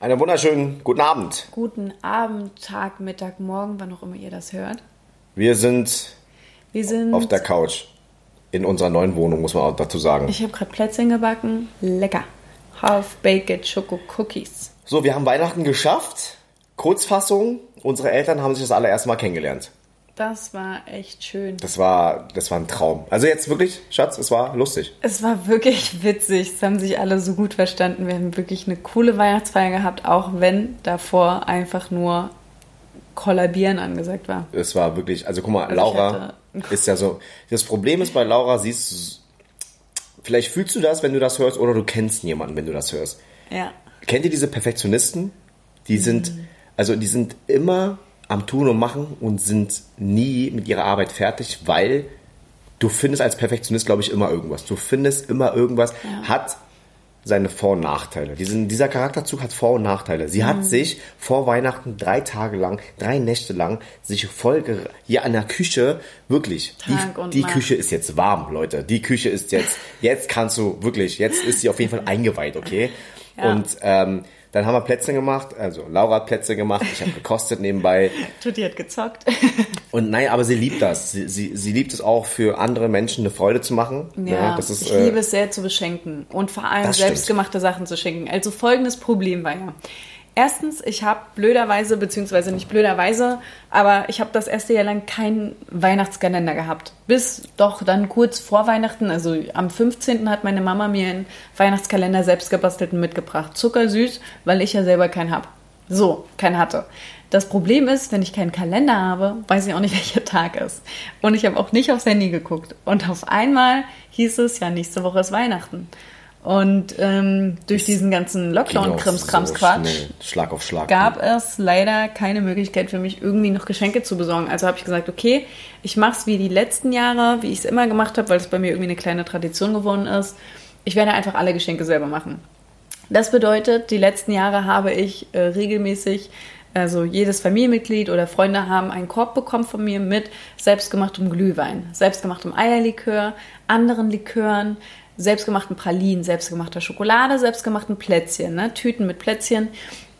Einen wunderschönen guten Abend. Guten Abend, Tag, Mittag, Morgen, wann auch immer ihr das hört. Wir sind Wir sind. auf der Couch in unserer neuen Wohnung, muss man auch dazu sagen. ich habe gerade Plätzchen gebacken. Lecker. Half-Baked Schoko Cookies. So, wir haben Weihnachten geschafft. Kurzfassung, unsere Eltern haben sich das allererste Mal kennengelernt. Das war echt schön. Das war, das war ein Traum. Also jetzt wirklich, Schatz, es war lustig. Es war wirklich witzig. Es haben sich alle so gut verstanden. Wir haben wirklich eine coole Weihnachtsfeier gehabt, auch wenn davor einfach nur Kollabieren angesagt war. Es war wirklich, also guck mal, Also Laura ist ja so. Das Problem ist bei Laura, sie ist. Vielleicht fühlst du das, wenn du das hörst, oder du kennst jemanden, wenn du das hörst. Ja. Kennt ihr diese Perfektionisten? Die sind, also die sind immer am Tun und Machen und sind nie mit ihrer Arbeit fertig, weil du findest als Perfektionist, glaube ich, immer irgendwas. Du findest immer irgendwas, Ja. hat seine Vor- und Nachteile. Diesen, dieser Charakterzug hat Vor- und Nachteile. Sie Mhm. hat sich vor Weihnachten drei Tage lang, drei Nächte lang, sich voll hier an der Küche, wirklich, Tag die, die. Küche ist jetzt warm, Leute. Die Küche ist jetzt, jetzt kannst du wirklich, jetzt ist sie auf jeden Fall eingeweiht, okay? Ja. Und ähm, dann haben wir Plätzchen gemacht, also Laura hat Plätzchen gemacht, ich habe gekostet nebenbei. Tutti hat gezockt. Und nein, aber sie liebt das. Sie, sie, sie liebt es auch für andere Menschen eine Freude zu machen. Ja, das ist, ich äh, liebe es sehr zu beschenken und vor allem Das stimmt. selbstgemachte Sachen zu schenken. Also folgendes Problem war ja. Erstens, ich habe blöderweise, beziehungsweise nicht blöderweise, aber ich habe das erste Jahr lang keinen Weihnachtskalender gehabt. Bis doch dann kurz vor Weihnachten, also am 15. hat meine Mama mir einen Weihnachtskalender selbstgebastelten mitgebracht. Zuckersüß, weil ich ja selber keinen habe. So, keinen hatte. Das Problem ist, wenn ich keinen Kalender habe, weiß ich auch nicht, welcher Tag ist. Und ich habe auch nicht aufs Handy geguckt. Und auf einmal hieß es, ja, nächste Woche ist Weihnachten. Und ähm, durch diesen ganzen Lockdown-Krimskrams-Quatsch so Schlag auf Schlag. gab es leider keine Möglichkeit für mich, irgendwie noch Geschenke zu besorgen. Also habe ich gesagt, okay, ich mache es wie die letzten Jahre, wie ich es immer gemacht habe, weil es bei mir irgendwie eine kleine Tradition geworden ist. Ich werde einfach alle Geschenke selber machen. Das bedeutet, die letzten Jahre habe ich äh, regelmäßig, also jedes Familienmitglied oder Freunde haben einen Korb bekommen von mir mit selbstgemachtem Glühwein, selbstgemachtem Eierlikör, anderen Likören, selbstgemachten Pralinen, selbstgemachter Schokolade, selbstgemachten Plätzchen, ne? Tüten mit Plätzchen.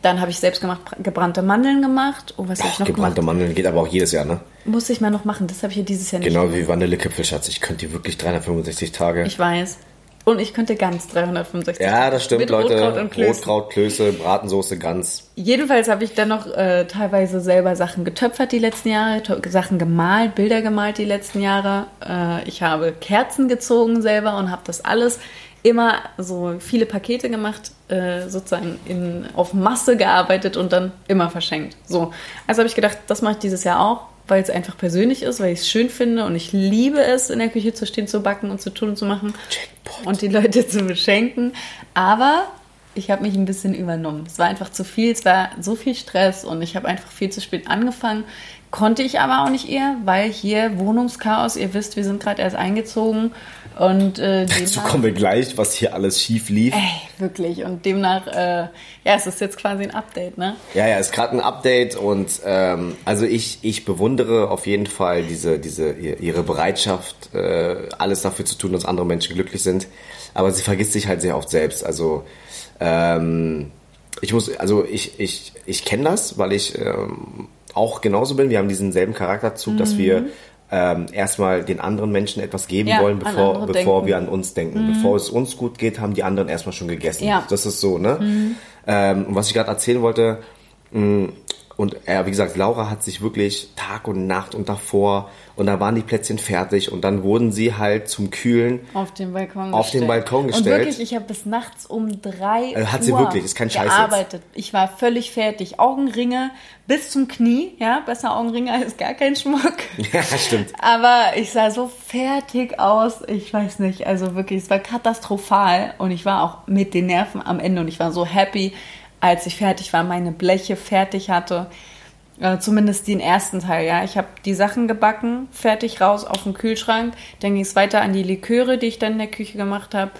Dann habe ich selbstgemacht gebrannte Mandeln gemacht. Oh, was habe ich Boah, noch gebrannte gemacht? Mandeln geht aber auch jedes Jahr, ne? Muss ich mal noch machen. Das habe ich ja dieses Jahr nicht Genau wie Vanillekipfel, Schatz. Ich könnte die wirklich 365 Tage. Ich weiß. Und ich könnte ganz 365. ja, das stimmt, mit Leute. Rotkraut und Klößen. Rotkraut, Klöße, Bratensoße, Gans. Jedenfalls habe ich dann noch äh, teilweise selber Sachen getöpfert die letzten Jahre, Sachen gemalt, Bilder gemalt die letzten Jahre. Äh, ich habe Kerzen gezogen selber und habe das alles immer so viele Pakete gemacht, äh, sozusagen in, auf Masse gearbeitet und dann immer verschenkt. So, also habe ich gedacht, das mache ich dieses Jahr auch, weil es einfach persönlich ist, weil ich es schön finde und ich liebe es, in der Küche zu stehen, zu backen und zu tun und zu machen Jackpot. und die Leute zu beschenken. Aber ich habe mich ein bisschen übernommen. Es war einfach zu viel, es war so viel Stress und ich habe einfach viel zu spät angefangen. Konnte ich aber auch nicht eher, weil hier Wohnungschaos, ihr wisst, wir sind gerade erst eingezogen und äh, Dazu kommen wir gleich, was hier alles schief lief. ey, wirklich und demnach, äh, ja, es ist jetzt quasi ein Update, ne? Ja, ja, ist gerade ein Update und ähm, also ich, ich bewundere auf jeden Fall diese, diese ihre Bereitschaft, äh, alles dafür zu tun, dass andere Menschen glücklich sind. Aber sie vergisst sich halt sehr oft selbst. Also ähm, ich muss, also ich, ich, ich kenne das, weil ich ähm, auch genauso bin. Wir haben diesen selben Charakterzug, dass wir ähm, erstmal den anderen Menschen etwas geben Ja, wollen, bevor, bevor denken. wir an uns denken. Bevor es uns gut geht, haben die anderen erstmal schon gegessen. Ja. Das ist so, ne? Ähm, und was ich gerade erzählen wollte, mh, und ja, wie gesagt, Laura hat sich wirklich Tag und Nacht und davor und da waren die Plätzchen fertig und dann wurden sie halt zum Kühlen Auf den Balkon Auf den Balkon gestellt. Und wirklich, ich habe bis nachts um drei Äh, hat sie Uhr wirklich, ist kein Scheiß jetzt. gearbeitet. Ich war völlig fertig. Augenringe bis zum Knie, ja, besser Augenringe als gar kein Schmuck. Ja, stimmt. Aber ich sah so fertig aus. Ich weiß nicht, also wirklich, es war katastrophal und ich war auch mit den Nerven am Ende und ich war so happy, als ich fertig war, meine Bleche fertig hatte. Äh, zumindest den ersten Teil, ja. Ich habe die Sachen gebacken, fertig raus auf den Kühlschrank. Dann ging es weiter an die Liköre, die ich dann in der Küche gemacht habe.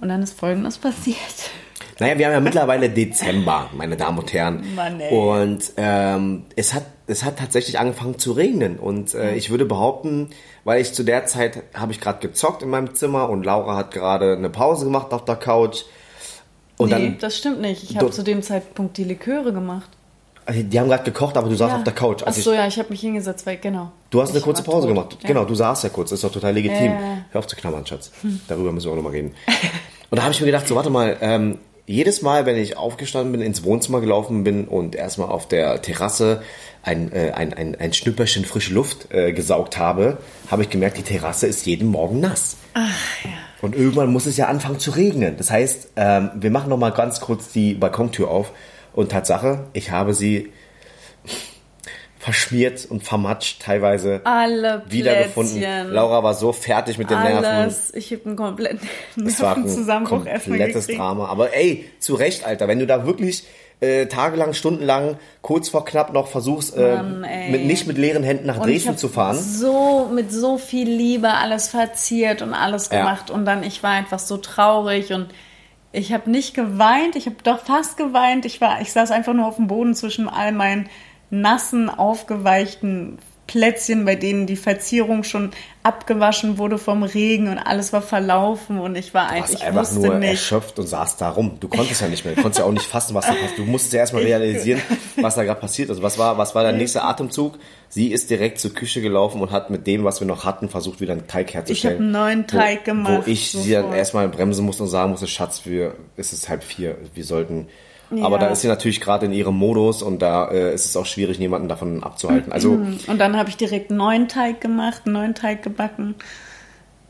Und dann ist Folgendes passiert. Naja, wir haben ja mittlerweile Dezember, meine Damen und Herren. Mann, ey. Und ähm, es, hat, es hat tatsächlich angefangen zu regnen. Und äh, ich würde behaupten, weil ich zu der Zeit habe ich gerade gezockt in meinem Zimmer und Laura hat gerade eine Pause gemacht auf der Couch. Und nee, dann, das stimmt nicht. Ich habe zu dem Zeitpunkt die Liköre gemacht. Also, die haben gerade gekocht, aber du saßt Ja. auf der Couch. Ach Also so, ich, ja, ich habe mich hingesetzt, weil, genau. du hast eine kurze Pause tot. gemacht. Ja. Genau, du saßt ja kurz. Das ist doch total legitim. Ja. Hör auf zu knabbern, Schatz. Darüber müssen wir auch nochmal reden. Und da habe ich mir gedacht, so warte mal, ähm, jedes Mal, wenn ich aufgestanden bin, ins Wohnzimmer gelaufen bin und erstmal auf der Terrasse ein, äh, ein, ein, ein Schnüpperchen frische Luft äh, gesaugt habe, habe ich gemerkt, die Terrasse ist jeden Morgen nass. Und irgendwann muss es ja anfangen zu regnen. Das heißt, ähm, wir machen noch mal ganz kurz die Balkontür auf. Und Tatsache, ich habe sie verschmiert und vermatscht teilweise Alle wiedergefunden. Laura war so fertig mit den Nerven. Alles. Ich habe einen kompletten Nervenzusammenbruch erstmal komplettes. Drama. Aber ey, zu Recht, Alter, wenn du da wirklich äh, tagelang, stundenlang, kurz vor knapp noch versuchst, äh, Mann, mit, nicht mit leeren Händen nach Und Dresden zu fahren. So mit so viel Liebe alles verziert und alles Ja. gemacht und dann ich war einfach so traurig und ich habe nicht geweint, ich habe doch fast geweint. Ich war, ich saß einfach nur auf dem Boden zwischen all meinen nassen, aufgeweichten Plätzchen, bei denen die Verzierung schon abgewaschen wurde vom Regen und alles war verlaufen und ich war Du ein, warst ich einfach wusste nur nicht. erschöpft und saß da rum. Du konntest ja nicht mehr. Du konntest ja auch nicht fassen, was da passiert. Du musstest ja erstmal realisieren, was da gerade passiert ist. Was war, was war der nächste Atemzug? Sie ist direkt zur Küche gelaufen und hat mit dem, was wir noch hatten, versucht, wieder einen Teig herzustellen. Ich hab einen neuen Teig wo, gemacht, Wo ich sie dann sofort. erstmal bremsen musste und sagen musste, Schatz, wir, es ist halb vier, wir sollten... Ja. Aber da ist sie natürlich gerade in ihrem Modus und da äh, ist es auch schwierig, jemanden davon abzuhalten. Also Und dann habe ich direkt einen neuen Teig gemacht, einen neuen Teig gebacken.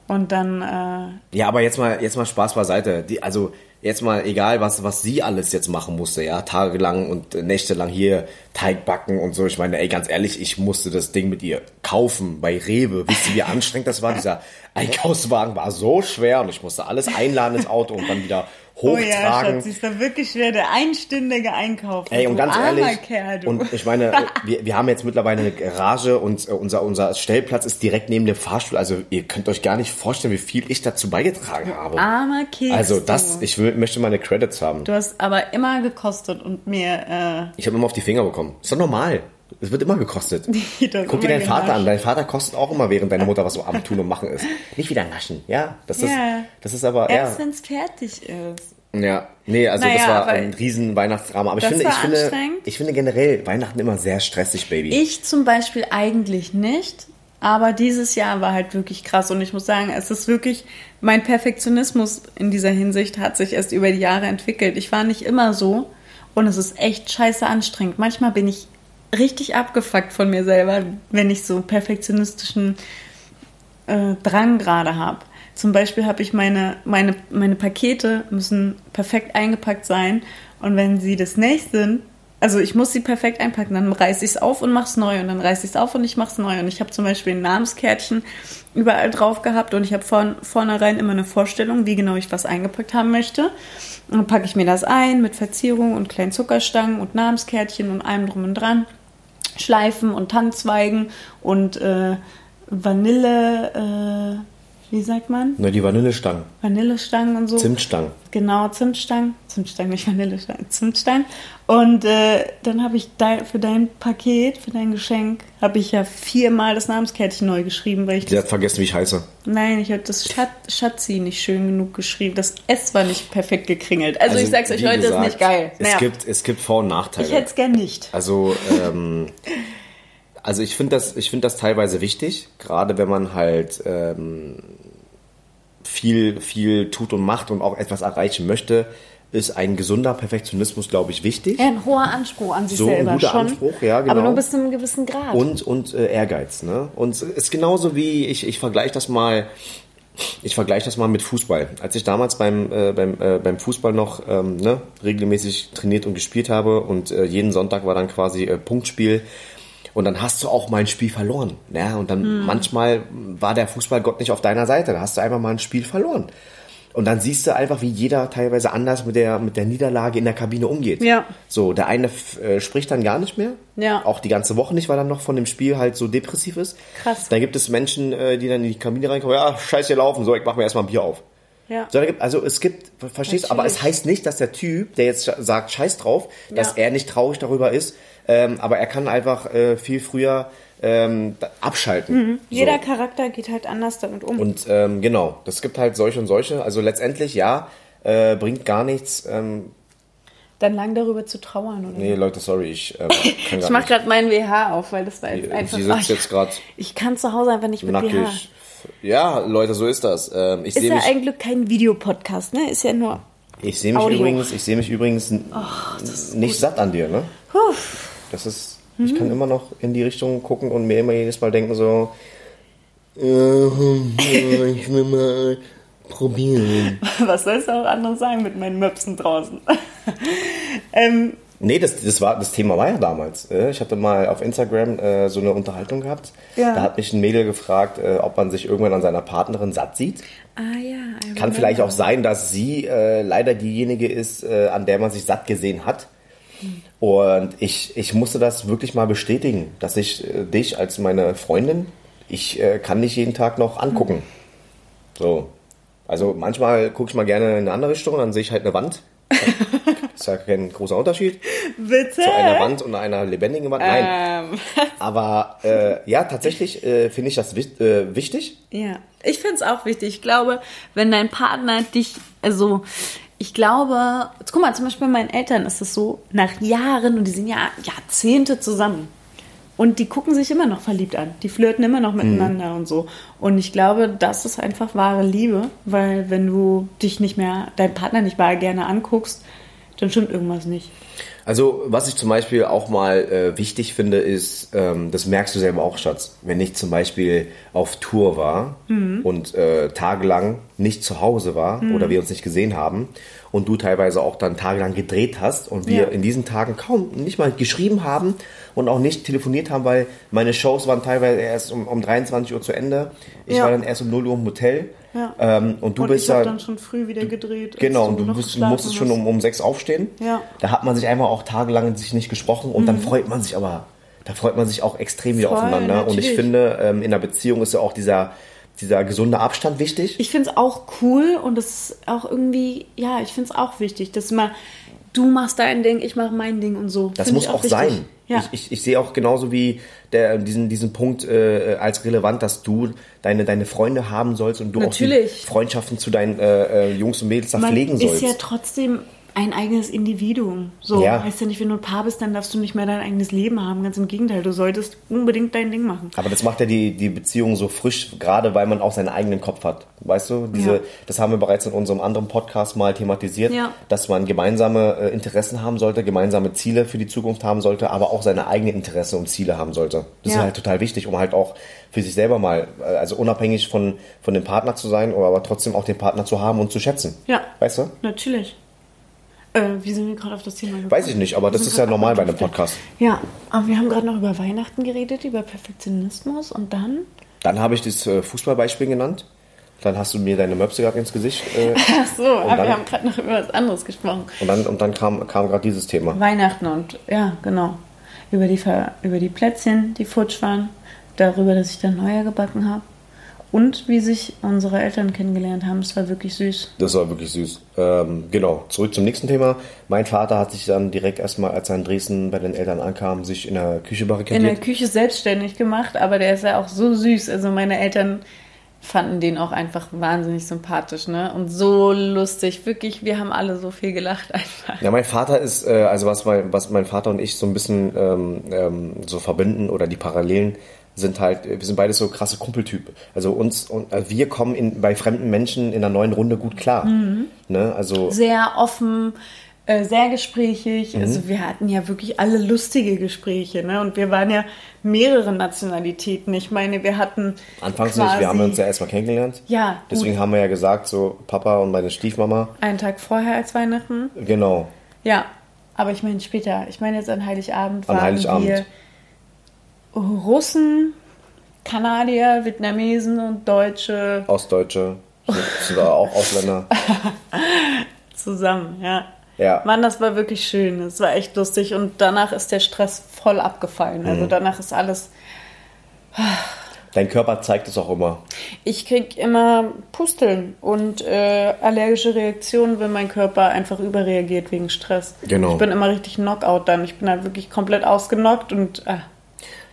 Und dann, äh, Ja, aber jetzt mal, jetzt mal Spaß beiseite. Die, also jetzt mal egal, was, was sie alles jetzt machen musste, ja, tagelang und nächtelang hier Teig backen und so. Ich meine, ey, ganz ehrlich, ich musste das Ding mit ihr kaufen bei Rewe. Wisst ihr, wie anstrengend das war? Dieser Einkaufswagen war so schwer und ich musste alles einladen ins Auto und dann wieder oh ja, hochtragen. Schatz, ist da wirklich schwer, der einstündige Einkauf. Ey, und ganz ehrlich, Kerl, du. und ich meine, wir, wir haben jetzt mittlerweile eine Garage und äh, unser, unser Stellplatz ist direkt neben dem Fahrstuhl. Also ihr könnt euch gar nicht vorstellen, wie viel ich dazu beigetragen habe. armer Keks. Also das, ich möchte meine Credits haben. Du hast aber immer gekostet und mir, Ich habe immer auf die Finger bekommen. Ist doch normal. Es wird immer gekostet. das Guck dir deinen Vater an. Dein Vater kostet auch immer, während deine Mutter was so am Tun und Machen ist. Nicht wieder naschen, ja? Das ist, Ja. das ist aber, Erst ja. wenn es fertig ist. Ja, nee, also das Naja, war aber- ein riesen Weihnachtsdrama. Aber ich Das finde, war ich finde, ich finde generell Weihnachten immer sehr stressig, Baby. Ich zum Beispiel eigentlich nicht. Aber dieses Jahr war halt wirklich krass und ich muss sagen, es ist wirklich, mein Perfektionismus in dieser Hinsicht hat sich erst über die Jahre entwickelt. Ich war nicht immer so und es ist echt scheiße anstrengend. Manchmal bin ich richtig abgefuckt von mir selber, wenn ich so perfektionistischen äh, Drang gerade habe. Zum Beispiel habe ich meine, meine, meine Pakete müssen perfekt eingepackt sein und wenn sie das nicht sind, also ich muss sie perfekt einpacken, dann reiße ich es auf und mache es neu und dann reiße ich es auf und ich mache es neu und ich habe zum Beispiel ein Namenskärtchen überall drauf gehabt und ich habe von vornherein immer eine Vorstellung, wie genau ich was eingepackt haben möchte. Und dann packe ich mir das ein mit Verzierung und kleinen Zuckerstangen und Namenskärtchen und allem drum und dran. Schleifen und Tannzweigen und äh, Vanille, äh, wie sagt man? Na, die Vanillestangen, Vanillestangen und so. Zimtstangen. Genau, Zimtstangen. Zimtstangen, nicht Vanillestangen, Zimtstangen. Und äh, dann habe ich dein, für dein Paket, für dein Geschenk, habe ich ja viermal das Namenskärtchen neu geschrieben, weil ich das, hat vergessen, wie ich heiße. nein, ich habe das Schat, Schatzi nicht schön genug geschrieben. Das S war nicht perfekt gekringelt. Also, ich sag's euch, heute gesagt, ist nicht geil. Es, Naja, gibt, es gibt Vor- und Nachteile. ich hätte es gern nicht. Also, ähm, also ich finde das, ich finde das teilweise wichtig, gerade wenn man halt ähm, viel, viel tut und macht und auch etwas erreichen möchte, ist ein gesunder Perfektionismus, glaube ich, wichtig. Ja, ein hoher Anspruch an sich So, ein selber guter schon. Anspruch, ja, Aber genau. nur bis zu einem gewissen Grad. Und, und äh, Ehrgeiz, ne? Und es ist genauso wie, ich, ich vergleiche das mal, ich vergleiche das mal mit Fußball. Als ich damals beim, äh, beim, äh, beim Fußball noch ähm, ne, regelmäßig trainiert und gespielt habe und äh, jeden Sonntag war dann quasi äh, Punktspiel. Und dann hast du auch mal ein Spiel verloren. Ne? Und dann Hm. manchmal war der Fußballgott nicht auf deiner Seite. Da hast du einfach mal ein Spiel verloren. Und dann siehst du einfach, wie jeder teilweise anders mit der, mit der Niederlage in der Kabine umgeht. Ja. So, der eine äh, spricht dann gar nicht mehr. Ja. Auch die ganze Woche nicht, weil er noch von dem Spiel halt so depressiv ist. Krass. Dann gibt es Menschen, äh, die dann in die Kabine reinkommen, ja, scheiße, hier laufen, so, ich mach mir erstmal ein Bier auf. Ja. So, also es gibt, verstehst du, aber es heißt nicht, dass der Typ, der jetzt sagt, scheiß drauf, dass Ja. er nicht traurig darüber ist, ähm, aber er kann einfach äh, viel früher ähm, abschalten. Jeder so. Charakter geht halt anders damit um. Und ähm, genau, das gibt halt solche und solche. Also letztendlich ja, äh, bringt gar nichts. Ähm, Dann lang darüber zu trauern, oder? nee, Leute, sorry, ich ähm, kann Ich mach gerade meinen WH auf, weil das war jetzt einfach. Sie sitzt Oh, ich- jetzt gerade Ich kann zu Hause einfach nicht mit nackig. Ja, Leute, so ist das. Ähm, ich Ist ja mich, eigentlich kein Videopodcast, ne? Ist ja nur. ich sehe mich Audio. übrigens, ich sehe mich übrigens nicht satt an dir, ne? Puh. Das ist, ich Mhm. kann immer noch in die Richtung gucken und mir immer jedes Mal denken so, äh, ich will mal probieren. Was sollst du auch anderes sagen mit meinen Möpsen draußen? ähm, Nee, das, das, war, das Thema war ja damals. äh, Ich hatte mal auf Instagram äh, so eine Unterhaltung gehabt. Ja. Da hat mich ein Mädel gefragt, äh, ob man sich irgendwann an seiner Partnerin satt sieht. ah ja. Kann vielleicht auch sein, dass sie äh, leider diejenige ist, äh, an der man sich satt gesehen hat. Und ich, ich musste das wirklich mal bestätigen, dass ich äh, dich als meine Freundin, ich kann dich jeden Tag noch angucken. So. Also manchmal gucke ich mal gerne in eine andere Richtung und dann sehe ich halt eine Wand. ist ja kein großer Unterschied Bitte? zu einer Wand und einer lebendigen Wand. Nein. Ähm, Aber äh, ja, tatsächlich äh, finde ich das wis- äh, wichtig. ja, ich finde es auch wichtig. Ich glaube, wenn dein Partner dich, also ich glaube, jetzt guck mal, zum Beispiel bei meinen Eltern ist es so, nach Jahren, und die sind ja Jahrzehnte zusammen. Und die gucken sich immer noch verliebt an. Die flirten immer noch miteinander und so. Und ich glaube, das ist einfach wahre Liebe, weil wenn du dich nicht mehr, deinen Partner nicht mal gerne anguckst, dann stimmt irgendwas nicht. Also, was ich zum Beispiel auch mal äh, wichtig finde, ist, ähm, das merkst du selber auch, Schatz, wenn ich zum Beispiel auf Tour war und äh, tagelang nicht zu Hause war oder wir uns nicht gesehen haben und du teilweise auch dann tagelang gedreht hast und wir Ja. in diesen Tagen kaum nicht mal geschrieben haben und auch nicht telefoniert haben, weil meine Shows waren teilweise erst um, um 23 Uhr zu Ende. Ich Ja. war dann erst um 0 Uhr im Hotel. Ja. Ähm, und du und bist ich ja dann schon früh wieder gedreht. Genau, und du bist, musstest schon um, um sechs aufstehen. Ja. Da hat man sich einfach auch tagelang sich nicht gesprochen und dann freut man sich aber, da freut man sich auch extrem wieder Mhm. Voll, aufeinander. Und ich natürlich. finde, ähm, in einer Beziehung ist ja auch dieser, dieser gesunde Abstand wichtig. Ich finde es auch cool und es ist auch irgendwie, ja, ich finde es auch wichtig, dass mal du machst dein Ding, ich mache mein Ding und so. Das Find muss auch wichtig. sein. Ja. Ich, ich, ich sehe auch genauso wie der, diesen, diesen Punkt äh, als relevant, dass du deine, deine Freunde haben sollst und du auch Natürlich. die Freundschaften zu deinen äh, äh, Jungs und Mädels da Man pflegen ist sollst. ja trotzdem ein eigenes Individuum. So, Ja. heißt ja nicht, wenn du ein Paar bist, dann darfst du nicht mehr dein eigenes Leben haben. Ganz im Gegenteil, du solltest unbedingt dein Ding machen. Aber das macht ja die, die Beziehung so frisch, gerade weil man auch seinen eigenen Kopf hat. Weißt du, diese, Ja. das haben wir bereits in unserem anderen Podcast mal thematisiert, Ja. dass man gemeinsame äh, Interessen haben sollte, gemeinsame Ziele für die Zukunft haben sollte, aber auch seine eigenen Interessen und Ziele haben sollte. Das Ja. ist halt total wichtig, um halt auch für sich selber mal, äh, also unabhängig von, von dem Partner zu sein, aber trotzdem auch den Partner zu haben und zu schätzen. Ja. Weißt du? Natürlich. Äh, wie sind wir gerade auf das Thema gekommen? Weiß ich nicht, aber das ist ja normal bei einem. Podcast. Ja, aber wir haben gerade noch über Weihnachten geredet, über Perfektionismus und dann Dann habe ich das äh, Fußballbeispiel genannt. Dann hast du mir deine Möpse gerade ins Gesicht äh, Ach so, aber dann- wir haben gerade noch über was anderes gesprochen. und dann, und dann kam, kam gerade dieses Thema. Weihnachten und ja, genau. Über die, über die Plätzchen, die futsch waren, darüber, dass ich dann neue gebacken habe und wie sich unsere Eltern kennengelernt haben. Es war wirklich süß. Das war wirklich süß. Ähm, genau, zurück zum nächsten Thema. Mein Vater hat sich dann direkt erstmal, als er in Dresden bei den Eltern ankam, sich in der Küche In der barrikadiert. Küche selbstständig gemacht, aber der ist ja auch so süß. Also meine Eltern fanden den auch einfach wahnsinnig sympathisch, ne? Und so lustig. Wirklich, wir haben alle so viel gelacht einfach. Ja, mein Vater ist, äh, also was mein, was mein Vater und ich so ein bisschen ähm, ähm, so verbinden oder die Parallelen sind halt, wir sind beide so krasse Kumpeltypen. Also uns und äh, wir kommen in, bei fremden Menschen in einer neuen Runde gut klar. Ne? Also Sehr offen, äh, sehr gesprächig. Mhm. Also wir hatten ja wirklich alle lustige Gespräche, ne? Und wir waren ja mehrere Nationalitäten. Ich meine, wir hatten anfangs quasi nicht, wir haben uns ja erstmal kennengelernt. Ja, Deswegen gut. haben wir ja gesagt, so Papa und meine Stiefmama. einen Tag vorher als Weihnachten. Genau. Ja, aber ich meine später. Ich meine jetzt an Heiligabend An Heiligabend. wir Russen, Kanadier, Vietnamesen und Deutsche Ostdeutsche, sind, sind auch Ausländer. zusammen, ja. Ja. Mann, das war wirklich schön. Es war echt lustig und danach ist der Stress voll abgefallen. Mhm. Also danach ist alles. Dein Körper zeigt es auch immer. Ich krieg immer Pusteln und äh, allergische Reaktionen, wenn mein Körper einfach überreagiert wegen Stress. Genau. Ich bin immer richtig Knockout dann. Ich bin dann wirklich komplett ausgenockt und ah,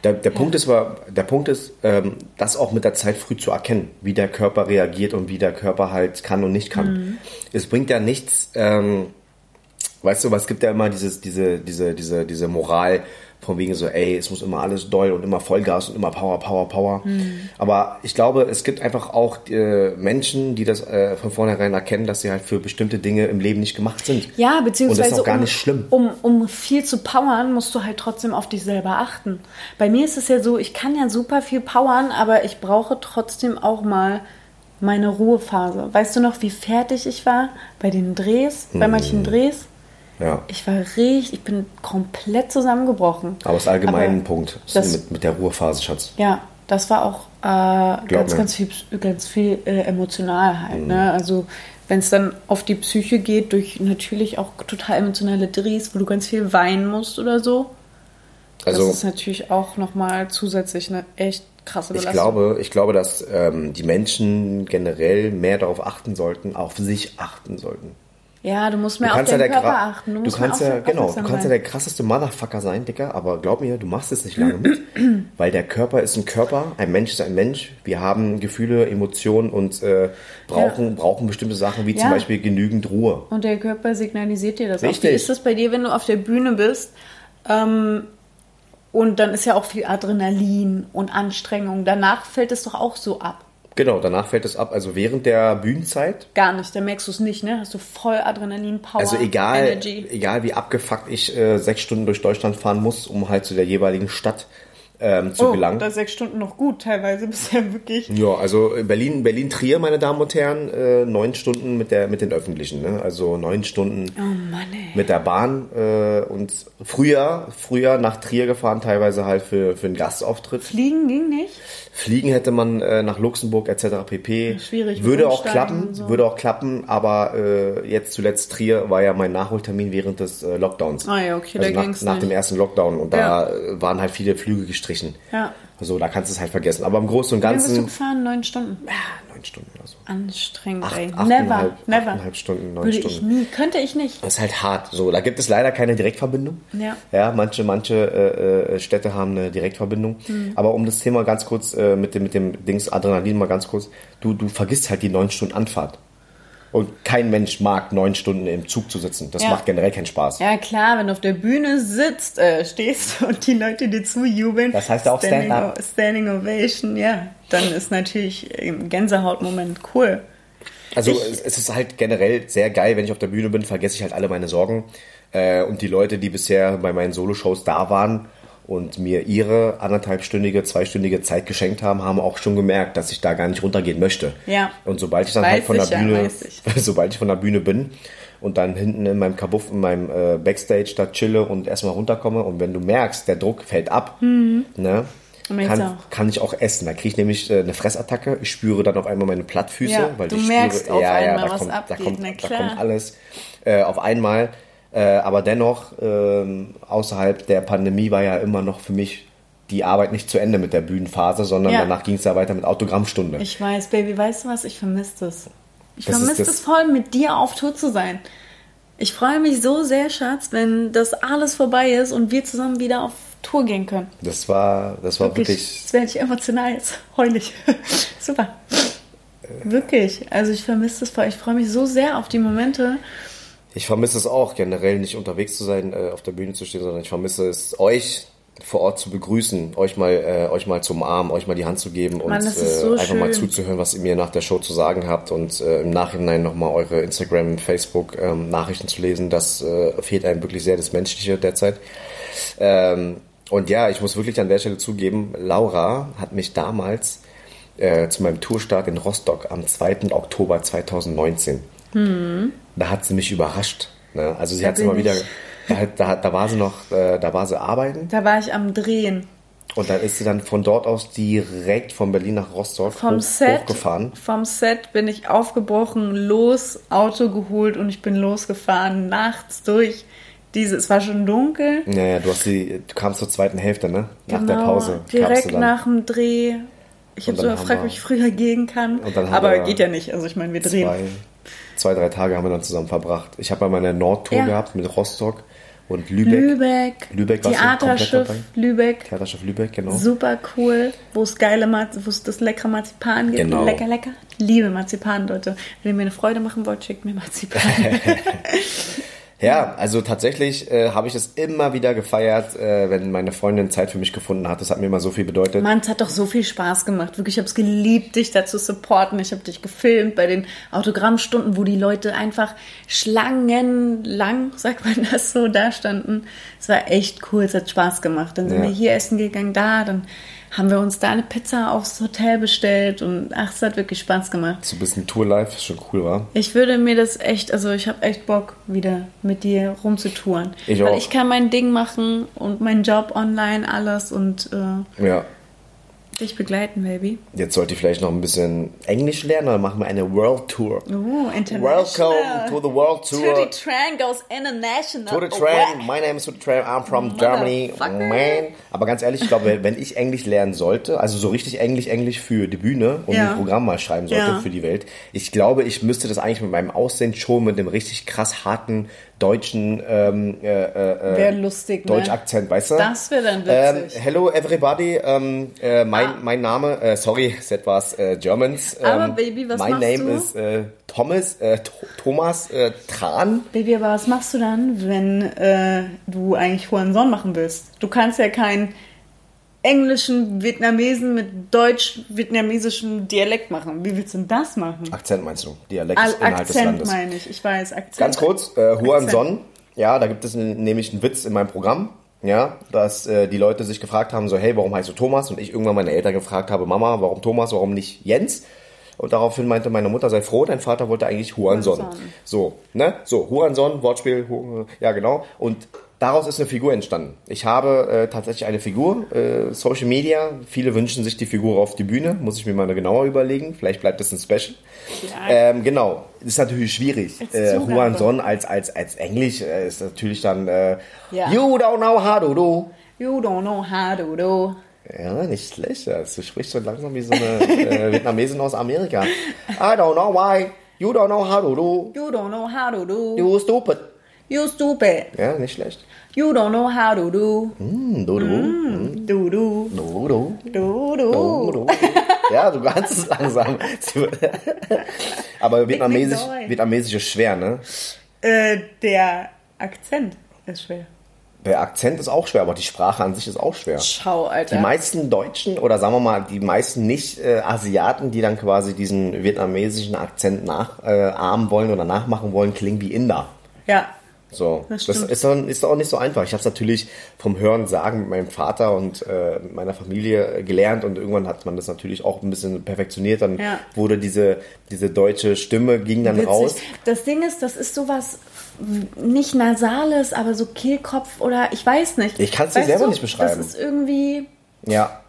Der, der Punkt ist der Punkt ist, ähm, das auch mit der Zeit früh zu erkennen, wie der Körper reagiert und wie der Körper halt kann und nicht kann. Mhm. Es bringt ja nichts, ähm, weißt du, was gibt ja immer dieses, diese, diese, diese, diese Moral von wegen so, ey, es muss immer alles doll und immer Vollgas und immer Power, Power, Power. Mhm. Aber ich glaube, es gibt einfach auch äh, Menschen, die das äh, von vornherein erkennen, dass sie halt für bestimmte Dinge im Leben nicht gemacht sind. Ja, Und beziehungsweise das ist auch gar um, nicht schlimm. Um, um viel zu powern, musst du halt trotzdem auf dich selber achten. Bei mir ist es ja so, ich kann ja super viel powern, aber ich brauche trotzdem auch mal meine Ruhephase. Weißt du noch, wie fertig ich war bei den Drehs, bei manchen Mhm. Drehs? Ja. Ich war richtig, ich bin komplett zusammengebrochen. Aber es ist allgemein Aber ein Punkt. Das das- mit, mit der Ruhephase, Schatz. Ja, das war auch äh, ganz, mir. ganz viel, ganz viel äh, emotional halt. Mhm. Ne? Also wenn es dann auf die Psyche geht, durch natürlich auch total emotionale Drehs, wo du ganz viel weinen musst oder so. Also das ist natürlich auch nochmal zusätzlich eine echt krasse ich Belastung. glaube, ich glaube, dass ähm, die Menschen generell mehr darauf achten sollten, auf sich achten sollten. Ja, du musst Du mehr auf kannst ja deinen der Körper achten. Du, Du kannst ja, auf- genau, du kannst ja sein. der krasseste Motherfucker sein, Dicker, aber glaub mir, du machst es nicht lange mit, weil der Körper ist ein Körper, ein Mensch ist ein Mensch. Wir haben Gefühle, Emotionen und äh, brauchen, brauchen bestimmte Sachen wie zum Ja. Beispiel genügend Ruhe. Und der Körper signalisiert dir das auch. Richtig. Wie ist das bei dir, wenn du auf der Bühne bist? Ähm, und dann ist ja auch viel Adrenalin und Anstrengung. Danach fällt es doch auch so ab. Genau, danach fällt es ab. Also während der Bühnenzeit Gar nicht, da merkst du es nicht, ne? Hast du voll Adrenalin, Power, Also egal, Energy. egal wie abgefuckt ich äh, sechs Stunden durch Deutschland fahren muss, um halt zu der jeweiligen Stadt ähm, zu Oh, gelangen. da sechs Stunden noch gut, teilweise bisher wirklich. Ja, also Berlin, Berlin Trier, meine Damen und Herren, äh, neun Stunden mit der mit den öffentlichen, ne? Also neun Stunden Oh Mann, ey. mit der Bahn äh, und früher, früher nach Trier gefahren, teilweise halt für für einen Gastauftritt. Fliegen ging nicht? Fliegen hätte man äh, nach Luxemburg etc. pp. Schwierig Würde auch klappen, so. würde auch klappen, aber äh, jetzt zuletzt Trier war ja mein Nachholtermin während des äh, Lockdowns. Ah ja, okay, also da nach, ging's nach nicht. dem ersten Lockdown und da Ja. äh, waren halt viele Flüge gestrichen. Ja. Also da kannst du es halt vergessen. Aber im Großen und Wie lange bist du Ganzen gefahren? Neun Stunden. Neun Stunden oder so. Anstrengend, Acht- ey. achteinhalb- Never, never. achteinhalb Stunden, neun Würde Stunden. ich nie. Könnte ich nicht. Das ist halt hart. So, da gibt es leider keine Direktverbindung. Ja. Ja, manche, manche äh, äh, Städte haben eine Direktverbindung. Hm. Aber um das Thema ganz kurz äh, mit dem mit dem Dings Adrenalin mal ganz kurz, du du vergisst halt die neun Stunden Anfahrt. Und kein Mensch mag neun Stunden im Zug zu sitzen. Das Ja. macht generell keinen Spaß. Ja klar, wenn du auf der Bühne sitzt, äh, stehst und die Leute dir zujubeln. Das heißt ja auch Standing, Stand-up. Standing Ovation, ja. Dann ist natürlich im Gänsehautmoment cool. Also Ich- es, es ist halt generell sehr geil, wenn ich auf der Bühne bin, vergesse ich halt alle meine Sorgen. Äh, und die Leute, die bisher bei meinen Soloshows da waren und mir ihre anderthalbstündige, zweistündige Zeit geschenkt haben, haben auch schon gemerkt, dass ich da gar nicht runtergehen möchte. Ja. Und sobald ich dann Weiß halt von der ich ja, Bühne, ich. sobald ich von der Bühne bin und dann hinten in meinem Kabuff, in meinem äh, Backstage da chille und erstmal runterkomme und wenn du merkst, der Druck fällt ab, ne, mir geht's kann, kann ich auch essen. Da kriege ich nämlich äh, eine Fressattacke. Ich spüre dann auf einmal meine Plattfüße, Ja, weil du ich merkst spüre, auf ja, ja, einmal, da was kommt, da abgeht, kommt, na da kommt alles äh, auf einmal. Äh, aber dennoch, ähm, außerhalb der Pandemie war ja immer noch für mich die Arbeit nicht zu Ende mit der Bühnenphase, sondern Ja. danach ging es ja weiter mit Autogrammstunde. Ich weiß, Baby, weißt du was? Ich vermisse das. Ich vermisse das- es voll, mit dir auf Tour zu sein. Ich freue mich so sehr, Schatz, wenn das alles vorbei ist und wir zusammen wieder auf Tour gehen können. Das war, das war wirklich, Wirklich, jetzt werde ich emotional, jetzt heul ich. Super. Wirklich. Also ich vermisse das voll. Ich freue mich so sehr auf die Momente. Ich vermisse es auch, generell nicht unterwegs zu sein, äh, auf der Bühne zu stehen, sondern ich vermisse es, euch vor Ort zu begrüßen, euch mal, äh, euch mal zu umarmen, euch mal die Hand zu geben und Mann, das ist äh, so einfach mal schön. zuzuhören, was ihr mir nach der Show zu sagen habt und äh, im Nachhinein nochmal eure Instagram, Facebook ähm, Nachrichten zu lesen. Das äh, fehlt einem wirklich sehr, das Menschliche derzeit. Ähm, und ja, ich muss wirklich an der Stelle zugeben, Laura hat mich damals äh, zu meinem Tourstart in Rostock am 2. Oktober 2019. Da hat sie mich überrascht. Ne? Also sie Da hat immer wieder, da, da, da war sie noch, äh, da war sie arbeiten Da war ich am Drehen. und dann ist sie dann von dort aus direkt von Berlin nach Rostock Vom hoch, Set, hochgefahren. vom Set bin ich aufgebrochen, los, Auto geholt und ich bin losgefahren, nachts durch diese, es war schon dunkel. Naja, du hast sie, du kamst zur zweiten Hälfte, ne? Nach Genau, der Pause. Direkt nach dem Dreh. Ich habe so gefragt, ob ich früher gehen kann. Aber wir geht ja nicht. Also ich meine, wir drehen. Zwei, drei Tage haben wir dann zusammen verbracht. Ich habe ja meine Nordtour Ja. gehabt mit Rostock Und Lübeck. Lübeck, Lübeck Theaterschiff? Lübeck. Theaterschiff Lübeck, genau. Super cool, wo es geile wo es das leckere Marzipan gibt. Genau. Lecker, lecker. Liebe Marzipan, Leute. Wenn ihr mir eine Freude machen wollt, schickt mir Marzipan. Ja, also tatsächlich äh, habe ich es immer wieder gefeiert, äh, wenn meine Freundin Zeit für mich gefunden hat. Das hat mir immer so viel bedeutet. Mann, es hat doch so viel Spaß gemacht. Wirklich, ich habe es geliebt, dich da zu supporten. Ich habe dich gefilmt bei den Autogrammstunden, wo die Leute einfach schlangenlang, sagt man das so, da standen. Es war echt cool, es hat Spaß gemacht. Dann sind Ja. wir hier essen gegangen, da, dann haben wir uns da eine Pizza aufs Hotel bestellt und ach, es hat wirklich Spaß gemacht. So ein bisschen Tour-Life, ist schon cool, war. Ich würde mir das echt, also ich habe echt Bock, wieder mit dir rumzutouren. Ich Weil auch. ich kann mein Ding machen und meinen Job online, alles und äh, Ja. Dich begleiten, Baby. Jetzt sollte ich vielleicht noch ein bisschen Englisch lernen, dann machen wir eine World Tour. Oh, international. Welcome to the World To Tour. the train goes international. To the Oh, train, my name is to the train, I'm from Germany, man. Aber ganz ehrlich, ich glaube, wenn ich Englisch lernen sollte, also so richtig Englisch, Englisch für die Bühne und Ja. ein Programm mal schreiben sollte Ja. für die Welt, ich glaube, ich müsste das eigentlich mit meinem Aussehen schon mit dem richtig krass harten deutschen ähm, äh, äh, Wäre lustig, ne? Deutsch-Akzent, weißt du? Das wäre dann Ähm, witzig. hello everybody, ähm, äh, mein, Ah. mein Name, äh, sorry, es etwas äh, Germans. Ähm, Aber Baby, was My machst name du? is äh, Thomas, äh, Th- Thomas äh, Tran. Baby, aber was machst du dann, wenn äh, du eigentlich Huanson machen willst? Du kannst ja keinen englischen Vietnamesen mit deutsch-vietnamesischem Dialekt machen. Wie willst du denn das machen? Akzent meinst du? Dialekt Al ist Inhalt des Akzent Landes. meine ich. Ich weiß, Akzent. Ganz kurz, äh, Huan. Son, ja, da gibt es nämlich einen Witz in meinem Programm, ja, dass äh, die Leute sich gefragt haben, so, hey, warum heißt du Thomas? Und ich irgendwann meine Eltern gefragt habe, Mama, warum Thomas, warum nicht Jens? Und daraufhin meinte meine Mutter, sei froh, dein Vater wollte eigentlich Huanson. Huanson. So, ne? So, Huanson, Wortspiel, Hu ja genau. Und daraus ist eine Figur entstanden. Ich habe äh, tatsächlich eine Figur, äh, Social Media. Viele wünschen sich die Figur auf die Bühne. Muss ich mir mal genauer überlegen. Vielleicht bleibt das ein Special. Ähm, genau, ist natürlich schwierig. Äh, Zugabe. Huanson als, als, als Englisch äh, ist natürlich dann äh, Ja. You don't know how to do. You don't know how to do. Ja, nicht schlecht. ja. Du sprichst so langsam wie so eine äh, Vietnamesin aus Amerika. I don't know why. You don't know how to do. You don't know how to do. You stupid. You stupid. Ja, nicht schlecht. You don't know how to do. Hm, du, du. Hm, Du, du. du, du. Du, Du, du. du. Ja, du kannst es langsam. Aber Vietnamesisch. Vietnamesisch ist schwer, ne? Äh, der Akzent ist schwer. Der Akzent ist auch schwer, aber die Sprache an sich ist auch schwer. Schau, Alter. Die meisten Deutschen oder sagen wir mal die meisten Nicht-Asiaten, die dann quasi diesen vietnamesischen Akzent nachahmen wollen oder nachmachen wollen, klingen wie Inder. ja. So, Das das, ist, dann, ist auch nicht so einfach. Ich habe es natürlich vom Hören sagen mit meinem Vater und äh, mit meiner Familie äh, gelernt und irgendwann hat man das natürlich auch ein bisschen perfektioniert. Dann Ja. wurde diese, diese deutsche Stimme ging dann Witzig. raus. Das Ding ist, das ist sowas nicht Nasales, aber so Kehlkopf oder ich weiß nicht. Ich kann's dir Weißt selber du, nicht beschreiben. Das ist irgendwie Ja.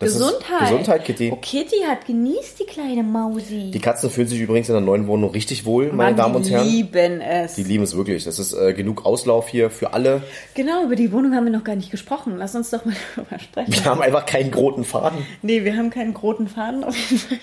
Das Gesundheit. Gesundheit, Kitty. Oh, Kitty hat genießt die kleine Mausi. Die Katzen fühlen sich übrigens in der neuen Wohnung richtig wohl, meine Mann, Damen und die Herren. lieben es. Die lieben es wirklich. Das ist äh, genug Auslauf hier für alle. genau, über die Wohnung haben wir noch gar nicht gesprochen. Lass uns doch mal darüber sprechen. Wir haben einfach keinen roten Faden. Nee, wir haben keinen roten Faden auf jeden Fall.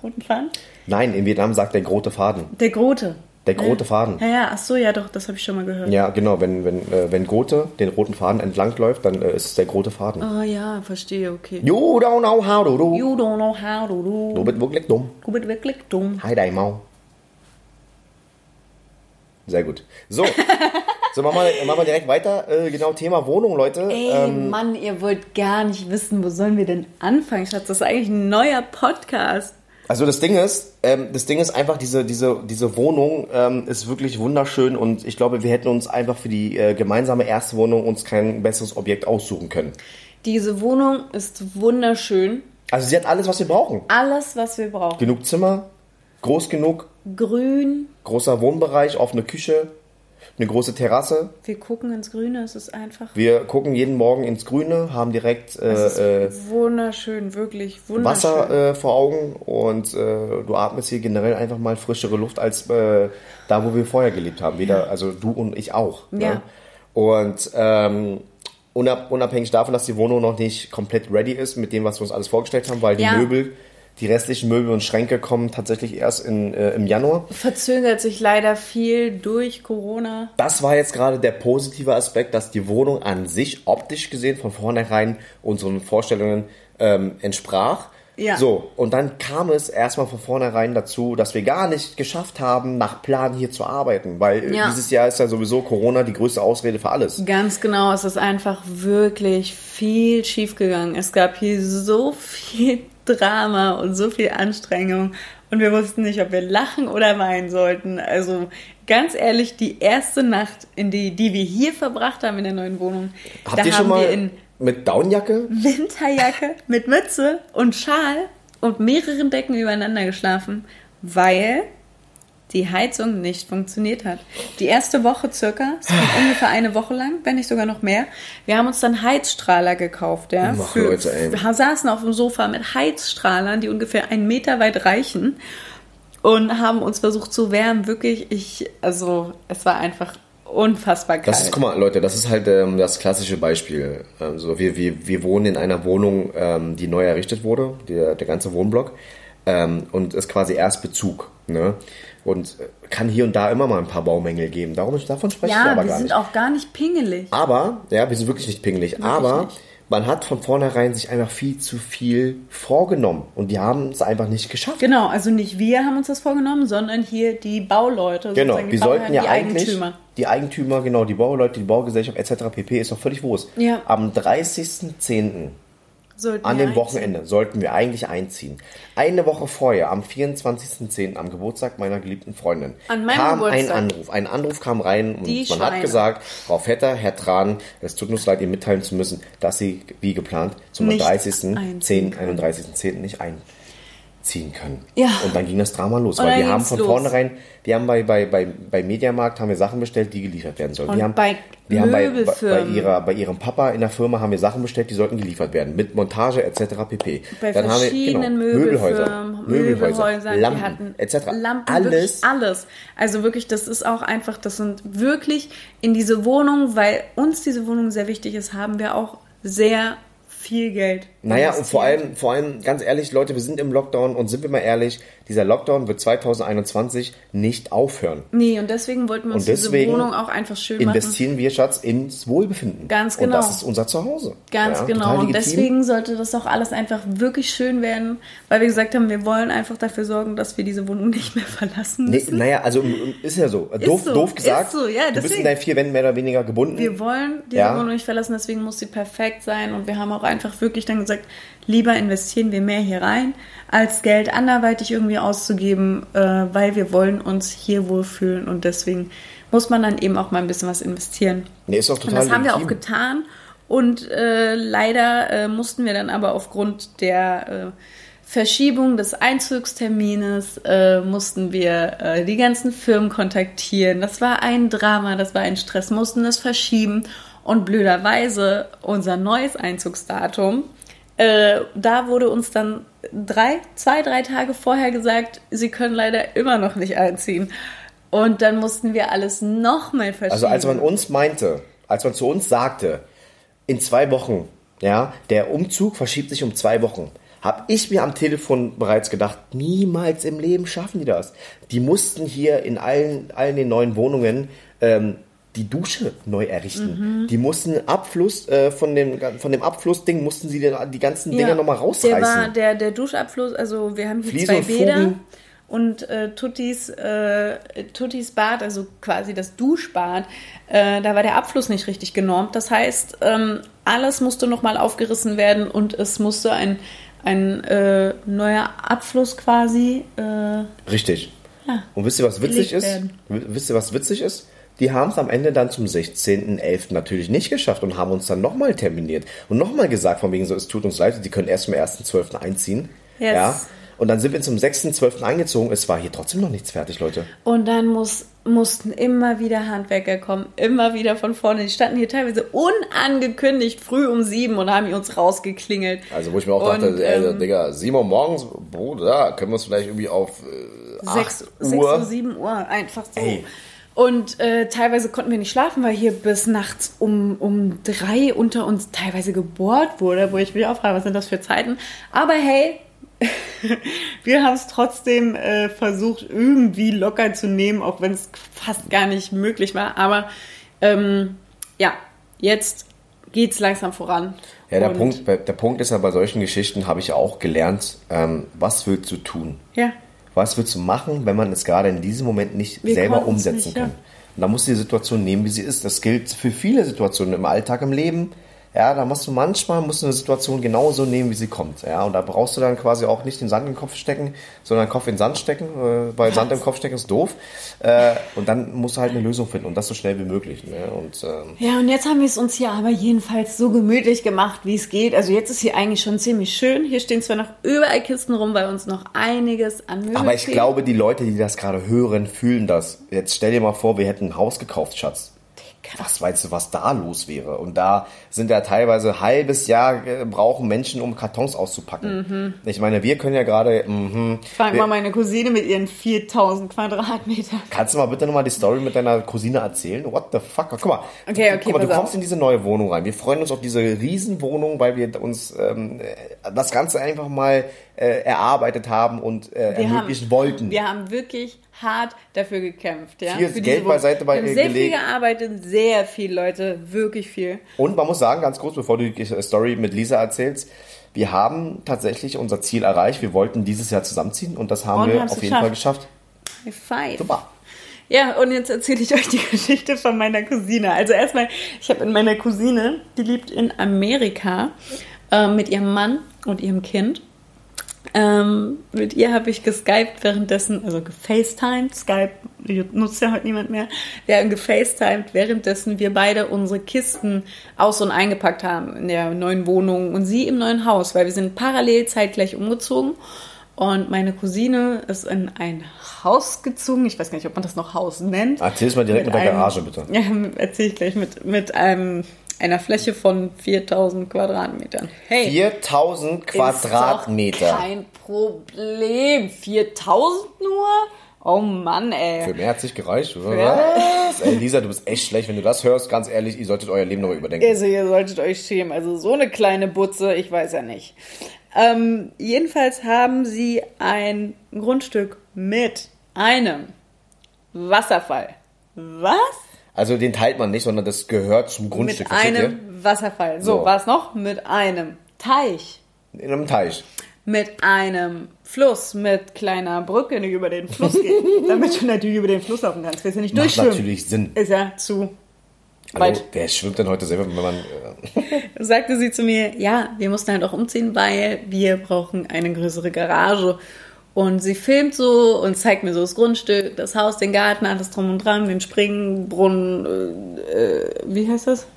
Roten Faden? Nein, in Vietnam sagt der rote Faden. Der Grote. Der rote Faden. Ja, ja, ach so, ja doch, das habe ich schon mal gehört. Ja, genau. Wenn, wenn, äh, wenn Gote den roten Faden entlang läuft, dann äh, ist es der rote Faden. Ah ja, verstehe, okay. You don't know how to do. You don't know how to do. Du bist wirklich dumm. Du bist wirklich dumm. Hi, dein Mau. Sehr gut. So. So, machen wir, machen wir direkt weiter. Äh, genau, Thema Wohnung, Leute. Ey, Ähm, Mann, ihr wollt gar nicht wissen, wo sollen wir denn anfangen, Schatz? Das ist eigentlich ein neuer Podcast. Also das Ding ist, ähm, das Ding ist einfach, diese, diese, diese Wohnung ähm, ist wirklich wunderschön und ich glaube, wir hätten uns einfach für die äh, gemeinsame erste Wohnung uns kein besseres Objekt aussuchen können. Diese Wohnung ist wunderschön. Also sie hat alles, was wir brauchen. Alles, was wir brauchen. Genug Zimmer, groß genug, Grün. großer Wohnbereich, offene Küche, eine große Terrasse. Wir gucken ins Grüne, es ist einfach. Wir gucken jeden Morgen ins Grüne, haben direkt Es ist äh, äh, wunderschön, wirklich wunderschön. Wasser äh, vor Augen und äh, du atmest hier generell einfach mal frischere Luft als äh, da, wo wir vorher gelebt haben. Weder, also du und ich auch. Ja. Ne? Und ähm, unab unabhängig davon, dass die Wohnung noch nicht komplett ready ist mit dem, was wir uns alles vorgestellt haben, weil die Ja. Möbel, Die restlichen Möbel und Schränke kommen tatsächlich erst in, äh, im Januar. Verzögert sich leider viel durch Corona. Das war jetzt gerade der positive Aspekt, dass die Wohnung an sich optisch gesehen von vornherein unseren Vorstellungen ähm, entsprach. Ja. So, und dann kam es erstmal von vornherein dazu, dass wir gar nicht geschafft haben, nach Plan hier zu arbeiten, weil äh, Ja. dieses Jahr ist ja sowieso Corona die größte Ausrede für alles. Ganz genau, es ist einfach wirklich viel schiefgegangen. Es gab hier so viel Drama und so viel Anstrengung und wir wussten nicht, ob wir lachen oder weinen sollten. Also ganz ehrlich, die erste Nacht, in die, die wir hier verbracht haben in der neuen Wohnung, Habt da ihr haben schon wir mal in mit Downjacke? Winterjacke mit Mütze und Schal und mehreren Decken übereinander geschlafen, weil die Heizung nicht funktioniert hat. Die erste Woche circa, es ging ungefähr eine Woche lang, wenn nicht sogar noch mehr. Wir haben uns dann Heizstrahler gekauft, ja. Ach, Leute, ey. wir saßen auf dem Sofa mit Heizstrahlern, die ungefähr einen Meter weit reichen und haben uns versucht zu wärmen. Wirklich, ich, also es war einfach unfassbar kalt. Das ist, guck mal, Leute, das ist halt ähm, das klassische Beispiel. Ähm, so, wir, wir, wir wohnen in einer Wohnung, ähm, die neu errichtet wurde, der, der ganze Wohnblock, ähm, und ist quasi Erstbezug. Ne? Und äh, kann hier und da immer mal ein paar Baumängel geben. Darum, davon spreche ich ja, aber wir gar sind nicht. auch gar nicht pingelig. Aber, ja, wir sind wirklich nicht pingelig, aber nicht. man hat von vornherein sich einfach viel zu viel vorgenommen und die haben es einfach nicht geschafft. Genau, also nicht wir haben uns das vorgenommen, sondern hier die Bauleute. Genau, die Bauherren, sollten ja die eigentlich, Eigentümer. die Eigentümer, genau, die Bauleute, die Baugesellschaft etc. pp. ist doch völlig Wurst. Ja. Am 30.10. Sollten an dem einziehen. Wochenende sollten wir eigentlich einziehen. Eine Woche vorher, am 24.10., am Geburtstag meiner geliebten Freundin, An meinem kam ein Geburtstag. Anruf. Ein Anruf kam rein und Die man hat Schweine. gesagt, Frau Vetter, Herr Tran, es tut uns leid, Ihnen mitteilen zu müssen, dass Sie, wie geplant, zum Nicht 30.10., einziehen können. 31.10. nicht einziehen können. Ja. Und dann ging das Drama los, weil wir haben von los. vornherein, wir haben bei, bei, bei, bei Mediamarkt haben wir Sachen bestellt, die geliefert werden sollen. Und wir haben, bei wir haben bei, bei, bei, ihrer, bei ihrem Papa in der Firma haben wir Sachen bestellt, die sollten geliefert werden, mit Montage etc. pp. Bei Dann haben wir, verschiedenen genau, Möbelfirmen, Möbelhäuser, Möbelhäusern, Lampen hatten etc. Lampen, Alles. alles. Also wirklich, das ist auch einfach, das sind wirklich in diese Wohnung, weil uns diese Wohnung sehr wichtig ist, haben wir auch sehr viel Geld. Naja, und vor allem, vor allem, ganz ehrlich, Leute, wir sind im Lockdown und sind wir mal ehrlich, dieser Lockdown wird 2021 nicht aufhören. Nee, und deswegen wollten wir uns Und deswegen diese Wohnung auch einfach schön machen. Investieren wir, Schatz, ins Wohlbefinden. Ganz Und genau. das ist unser Zuhause. Ganz Ja, genau. Und deswegen sollte das auch alles einfach wirklich schön werden, weil wir gesagt haben, wir wollen einfach dafür sorgen, dass wir diese Wohnung nicht mehr verlassen Nee, müssen. naja, also ist ja so. Doof, so, doof gesagt. ist so, ja, du bist deswegen. in deinen vier Wänden mehr oder weniger gebunden. Wir wollen diese Ja. Wohnung nicht verlassen, deswegen muss sie perfekt sein. Und wir haben auch einfach wirklich dann gesagt, lieber investieren wir mehr hier rein, als Geld anderweitig irgendwie auszugeben, äh, weil wir wollen uns hier wohlfühlen. Und deswegen muss man dann eben auch mal ein bisschen was investieren. nee, ist Und total das haben wir auch getan. Und äh, leider äh, mussten wir dann aber aufgrund der äh, Verschiebung des Einzugstermines äh, mussten wir äh, die ganzen Firmen kontaktieren. Das war ein Drama, das war ein Stress, mussten es verschieben. Und blöderweise unser neues Einzugsdatum, äh, da wurde uns dann drei, zwei, drei Tage vorher gesagt, sie können leider immer noch nicht einziehen. Und dann mussten wir alles nochmal verschieben. Also als man uns meinte, als man zu uns sagte, in zwei Wochen, ja, der Umzug verschiebt sich um zwei Wochen, habe ich mir am Telefon bereits gedacht, niemals im Leben schaffen die das. Die mussten hier in allen, allen den neuen Wohnungen ähm, die Dusche neu errichten. Mhm. Die mussten Abfluss äh, von dem von dem Abflussding mussten sie die ganzen Dinger nochmal rausreißen. Der war der, der Duschabfluss, also wir haben hier Fliesen zwei Bäder Fugen. und äh, Tuttis, äh, Tuttis Bad, also quasi das Duschbad, äh, da war der Abfluss nicht richtig genormt. Das heißt, ähm, alles musste nochmal aufgerissen werden und es musste ein, ein äh, neuer Abfluss quasi. Äh, Richtig. Ja. Und wisst ihr, was witzig ist? werden. Wisst ihr, was witzig ist? Die haben es am Ende dann zum 16.11. natürlich nicht geschafft und haben uns dann nochmal terminiert und nochmal gesagt, von wegen so, es tut uns leid, die können erst zum 1.12. einziehen. Yes. Ja. Und dann sind wir zum 6.12. eingezogen. Es war hier trotzdem noch nichts fertig, Leute. Und dann muss, mussten immer wieder Handwerker kommen, immer wieder von vorne. Die standen hier teilweise unangekündigt früh um sieben und haben uns rausgeklingelt. Also wo ich mir auch Und, dachte, ey, ähm, Digga, 7 Uhr morgens, Bruder, können wir uns vielleicht irgendwie auf äh, 6, 8 6 Uhr... Uhr, 7 Uhr, einfach so. Ey. Und äh, teilweise konnten wir nicht schlafen, weil hier bis nachts um, um drei unter uns teilweise gebohrt wurde, wo ich mich auch frage, was sind das für Zeiten. Aber hey, wir haben es trotzdem äh, versucht, irgendwie locker zu nehmen, auch wenn es fast gar nicht möglich war. Aber ähm, ja, jetzt geht es langsam voran. Ja, der Punkt, der Punkt ist ja, bei solchen Geschichten habe ich auch gelernt, ähm, was willst du tun? Ja, Was willst du machen, wenn man es gerade in diesem Moment nicht Wir selber umsetzen nicht, ja. kann? Und da musst du die Situation nehmen, wie sie ist. Das gilt für viele Situationen im Alltag, im Leben. Ja, da musst du manchmal musst du eine Situation genauso nehmen, wie sie kommt. Ja, und da brauchst du dann quasi auch nicht den Sand in den Kopf stecken, sondern den Kopf in den Sand stecken, äh, weil Sand im Kopf stecken ist doof. Äh, und dann musst du halt eine Lösung finden und das so schnell wie möglich. Ne? Und ähm, Ja, und jetzt haben wir es uns hier aber jedenfalls so gemütlich gemacht, wie es geht. Also jetzt ist hier eigentlich schon ziemlich schön. Hier stehen zwar noch überall Kisten rum, weil uns noch einiges an Möbel Aber ich fehlt. glaube, die Leute, die das gerade hören, fühlen das. Jetzt stell dir mal vor, wir hätten ein Haus gekauft, Schatz. Was weißt du, was da los wäre? Und da sind ja teilweise ein halbes Jahr äh, brauchen Menschen, um Kartons auszupacken. Ich meine, wir können ja gerade. mhm, Frag mal meine Cousine mit ihren 4000 Quadratmetern. Kannst du mal bitte nochmal die Story mit deiner Cousine erzählen? What the fuck? Guck mal, Okay, okay, guck mal du kommst auf. in diese neue Wohnung rein. Wir freuen uns auf diese Riesenwohnung, weil wir uns ähm, äh, das Ganze einfach mal äh, erarbeitet haben und äh, ermöglichen haben, wollten. Wir haben wirklich hart dafür gekämpft. Ja? Viel Geld beiseite bei- haben sehr gelegt. viel gearbeitet, sehr viel Leute, wirklich viel. Und man muss sagen, ganz kurz, bevor du die Story mit Lisa erzählst, wir haben tatsächlich unser Ziel erreicht. Wir wollten dieses Jahr zusammenziehen und das haben Und wir auf jeden Fall geschafft. geschafft. High five. Super. Ja, und jetzt erzähle ich euch die Geschichte von meiner Cousine. Also erstmal, ich habe in meiner Cousine, die lebt in Amerika äh, mit ihrem Mann und ihrem Kind. Ähm, mit ihr habe ich geskypt währenddessen, also gefacetimed. Skype nutzt ja heute niemand mehr. Wir haben gefacetimed, währenddessen wir beide unsere Kisten aus- und eingepackt haben in der neuen Wohnung und sie im neuen Haus, weil wir sind parallel zeitgleich umgezogen. Und meine Cousine ist in ein Haus gezogen. Ich weiß gar nicht, ob man das noch Haus nennt. Erzähl's mal direkt mit, der einem- Garage, bitte. Ja, erzähle ich gleich mit, mit einem, einer Fläche von 4000 Quadratmetern. Hey, 4000 Quadratmeter. Ist doch kein Problem. 4000 nur? Oh Mann, ey. Für mehr hat sich gereicht, oder? Was? Ey, Lisa, du bist echt schlecht. Wenn du das hörst, ganz ehrlich, ihr solltet euer Leben nochmal überdenken. Also ihr solltet euch schämen. Also so eine kleine Butze, ich weiß ja nicht. Ähm, jedenfalls haben sie ein Grundstück mit einem Wasserfall. Was? Also den teilt man nicht, sondern das gehört zum Grundstück. mit ihr? einem Wasserfall. So, So. was noch? Mit einem Teich. In einem Teich. Mit einem Fluss, mit kleiner Brücke, die über den Fluss geht. damit du natürlich über den Fluss laufen kannst. Willst du nicht Macht durchschwimmen? natürlich Sinn. Ist ja zu Also, weit. wer schwimmt denn heute selber, wenn man... Äh, sagte sie zu mir, ja, wir mussten halt auch umziehen, weil wir brauchen eine größere Garage. Und sie filmt so und zeigt mir so das Grundstück, das Haus, den Garten, alles drum und dran, den Springbrunnen, äh, äh, wie heißt das?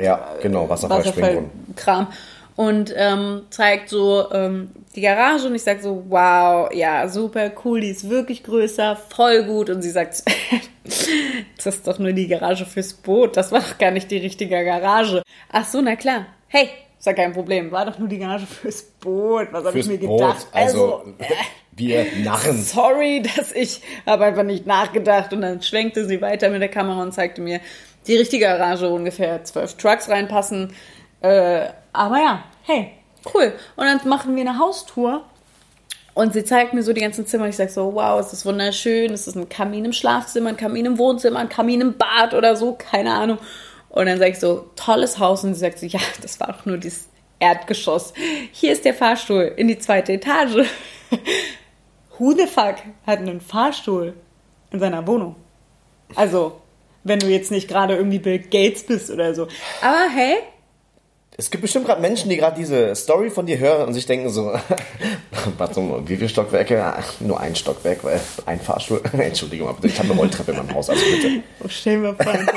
ja, genau, Wasserfall, Springbrunnen. Kram. Und ähm, zeigt so ähm, die Garage und ich sag so, wow, ja, super cool, die ist wirklich größer, voll gut. Und sie sagt, das ist doch nur die Garage fürs Boot, das war doch gar nicht die richtige Garage. Ach so, na klar. Hey, ist ja kein Problem, war doch nur die Garage fürs Boot. Was habe ich mir Boot. gedacht? Also, wir Narren. sorry, dass ich habe einfach nicht nachgedacht und dann schwenkte sie weiter mit der Kamera und zeigte mir die richtige Garage, wo ungefähr zwölf Trucks reinpassen. Äh, aber ja, hey, cool. Und dann machen wir eine Haustour und sie zeigt mir so die ganzen Zimmer. Ich sage so, wow, es ist wunderschön. Es ist ein Kamin im Schlafzimmer, ein Kamin im Wohnzimmer, ein Kamin im Bad oder so, keine Ahnung. Und dann sage ich so, tolles Haus. Und sie sagt so, ja, das war doch nur dieses Erdgeschoss. Hier ist der Fahrstuhl in die zweite Etage. Who the fuck hat einen Fahrstuhl in seiner Wohnung? Also, wenn du jetzt nicht gerade irgendwie Bill Gates bist oder so. Aber hey, Es gibt bestimmt gerade Menschen, die gerade diese Story von dir hören und sich denken so, warte mal, wie viele Stockwerke? Ach, nur ein Stockwerk, weil ein Fahrstuhl. Entschuldigung, aber ich habe eine Rolltreppe in meinem Haus, also bitte. oh, stell mir vor, wirklich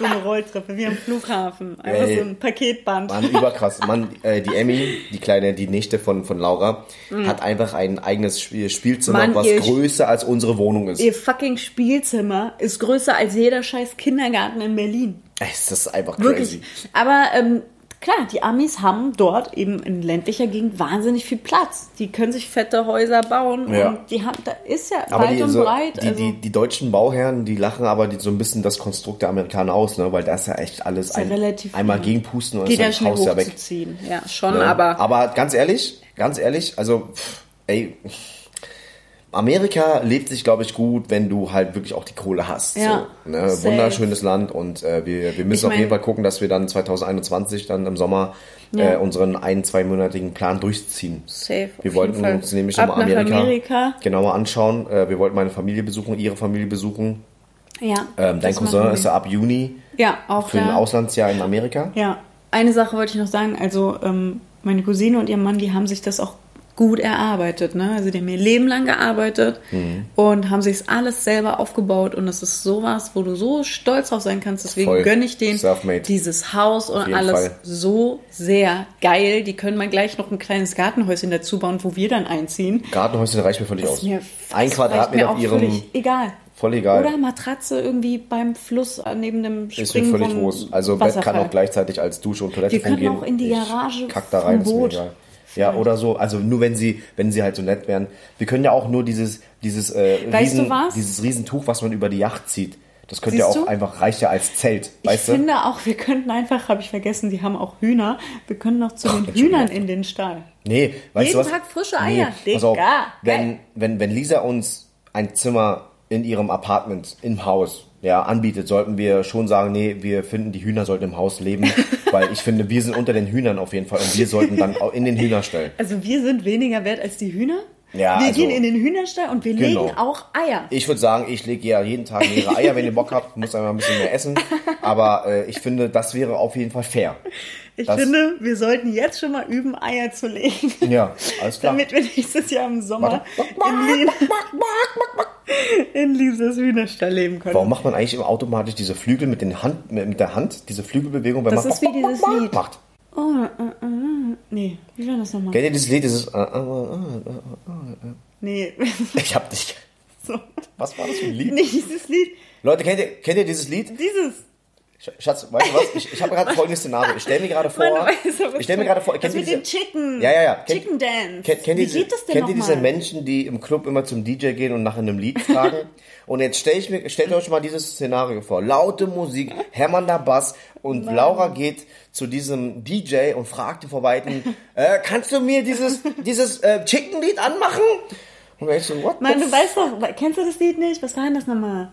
so eine Rolltreppe wie am Flughafen. Einfach Ey. so ein Paketband. Mann, überkrass. Mann, äh, die Emmy, die kleine, die Nichte von, von Laura, hat einfach ein eigenes Spiel, Spielzimmer, Mhm. Mann, was größer als unsere Wohnung ist. Ihr fucking Spielzimmer ist größer als jeder scheiß Kindergarten in Berlin. Ey, Das ist einfach Wirklich. crazy. Aber ähm, klar, die Amis haben dort eben in ländlicher Gegend wahnsinnig viel Platz. Die können sich fette Häuser bauen Ja. und die haben, da ist ja Aber weit die, und so, breit. die, also, die, die deutschen Bauherren, die lachen aber die, so ein bisschen das Konstrukt der Amerikaner aus, ne? weil da ist ja echt alles ein, relativ einmal gegenpusten und ist ja das Haus ja weg. Ja, schon, Ne? aber aber ganz ehrlich, ganz ehrlich, also pff, ey, Amerika lebt sich, glaube ich, gut, wenn du halt wirklich auch die Kohle hast. Ja, so, ne? Wunderschönes Land und äh, wir, wir müssen Ich auf jeden Fall gucken, dass wir dann 2021 dann im Sommer Ja. äh, unseren ein-, zweimonatigen Plan durchziehen. Safe. Wir wollten uns nämlich nochmal Amerika, Amerika. genauer anschauen. Äh, wir wollten meine Familie besuchen, ihre Familie besuchen. Ja. Ähm, dein Cousin ist ja ab Juni Ja, auch für ein da. Auslandsjahr in Amerika. Ja, eine Sache wollte ich noch sagen. Also, ähm, meine Cousine und ihr Mann, die haben sich das auch gut erarbeitet. Ne? Also, die haben ihr Leben lang gearbeitet Mhm. und haben sich alles selber aufgebaut. Und das ist sowas, wo du so stolz drauf sein kannst. Deswegen Voll. gönne ich denen dieses Haus und alles Fall. so sehr geil. Die können mal gleich noch ein kleines Gartenhäuschen dazu bauen, wo wir dann einziehen. Gartenhäuschen reicht mir völlig aus. Mir Ein Quadratmeter auf ihrem. völlig egal. Voll egal. Oder Matratze irgendwie beim Fluss äh, neben dem Ist mir Springen völlig Wurst. Also Bett kann auch gleichzeitig als Dusche und Toilette Wir können fungieren. auch in die Ich Garage kack da rein, ist mir egal. Ja, oder so. Also nur wenn sie, wenn sie halt so nett wären. Wir können ja auch nur dieses, dieses, äh, Weißt Riesen, dieses Riesentuch, was man über die Yacht zieht. Das könnte Siehst ja auch du? einfach, reicht ja als Zelt. Ich Weißt du? finde auch, wir könnten einfach, habe ich vergessen, die haben auch Hühner. Wir können noch zu den. Hühnern in den Stall. Nee, weißt Jeden du was? Tag frische Eier. auf, Digga, wenn, geil. wenn, wenn Lisa uns ein Zimmer in ihrem Apartment, im Haus, ja, anbietet, sollten wir schon sagen, nee, wir finden, die Hühner sollten im Haus leben, weil ich finde, wir sind unter den Hühnern auf jeden Fall und wir sollten dann auch in den Hühnerstall. Also wir sind weniger wert als die Hühner. Ja, wir also- gehen in den Hühnerstall und wir Genau. legen auch Eier. Ich würde sagen, ich lege ja jeden Tag mehrere Eier, wenn ihr Bock habt, muss einmal ein bisschen mehr essen, aber äh, ich finde, das wäre auf jeden Fall fair. Ich das- finde, wir sollten jetzt schon mal üben, Eier zu legen. Ja, alles klar. Damit wir nächstes Jahr im Sommer in, Lises Hühnerstall leben können. Warum macht man eigentlich immer automatisch diese Flügel mit, den Hand, mit der Hand, diese Flügelbewegung, wenn Das man ist wie dieses Lied. macht? Oh, äh, äh, nee, wie war das nochmal? Kennt ihr dieses Lied? Dieses, äh, äh, Nee, ich hab dich. so. Was war das für ein Lied? Nee, dieses Lied. Leute, kennt ihr, kennt ihr dieses Lied? Dieses. Sch- Schatz, weißt du was? Ich, ich habe gerade folgendes Szenario. Ich stelle mir gerade vor. Mann, ich stelle mir gerade vor. Das Kennt ihr mit diese, Chicken. Ja, ja, ja. Kennt- Chicken Dance. Kennt, kennt, Wie diese, geht das denn kennt ihr diese? Menschen, die im Club immer zum DJ gehen und nach einem Lied fragen? und jetzt stell ich mir, stellt euch mal dieses Szenario vor. Laute Musik, hämmernder Bass und Laura geht zu diesem DJ und fragt ihn vor Weitem, äh, kannst du mir dieses, dieses äh, Chicken-Lied anmachen? Und ich so, what Mann, the du weißt doch, kennst du das Lied nicht? Was war denn das nochmal?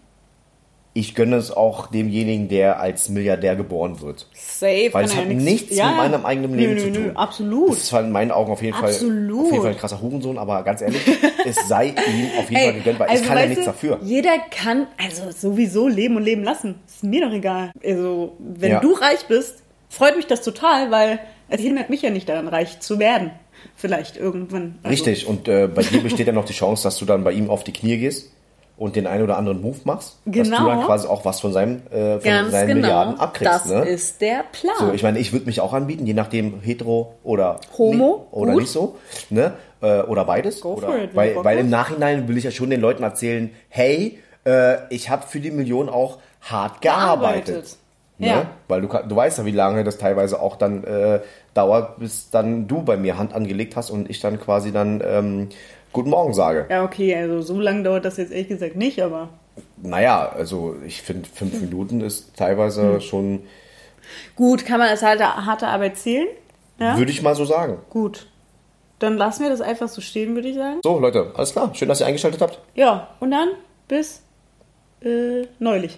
Ich gönne es auch demjenigen, der als Milliardär geboren wird. Safe. Weil es hat ja nichts ja, mit meinem eigenen Leben nö, zu nö, tun. Nö, absolut. Das ist in meinen Augen auf jeden Fall, auf jeden Fall ein krasser Hurensohn, aber ganz ehrlich, es sei ihm auf jeden Fall gegönnt, weil ich kann ja nichts du, dafür. Jeder kann also sowieso leben und leben lassen. Ist mir doch egal. Also, wenn Ja. du reich bist, freut mich das total, weil es hindert mich ja nicht daran, reich zu werden. Vielleicht irgendwann. Also, Richtig, und äh, bei dir besteht ja noch die Chance, dass du dann bei ihm auf die Knie gehst und den einen oder anderen Move machst. Dass du Genau. dann quasi auch was von, seinem, äh, von Ganz seinen genau. Milliarden abkriegst. das ne? ist der Plan. So, ich meine, ich würde mich auch anbieten, je nachdem hetero oder Homo, ni- oder gut. nicht so, ne? Äh, oder beides. Go oder, it, weil, weil im. Nachhinein will ich ja schon den Leuten erzählen, hey, äh, ich habe für die Million auch hart gearbeitet. Gearbeitet. Ne? Ja. Weil du, du weißt ja, wie lange das teilweise auch dann äh, dauert, bis dann du bei mir Hand angelegt hast und ich dann quasi dann ähm, Guten Morgen sage. ja, okay, also so lange dauert das jetzt ehrlich gesagt nicht, aber Naja, also ich finde, fünf Hm. Minuten ist teilweise schon, gut, kann man als harte, harte Arbeit zählen? Ja, würde ich mal so sagen. gut. Dann lassen wir das einfach so stehen, würde ich sagen. So, Leute, alles klar. Schön, dass ihr eingeschaltet habt. Ja, und dann bis äh, neulich.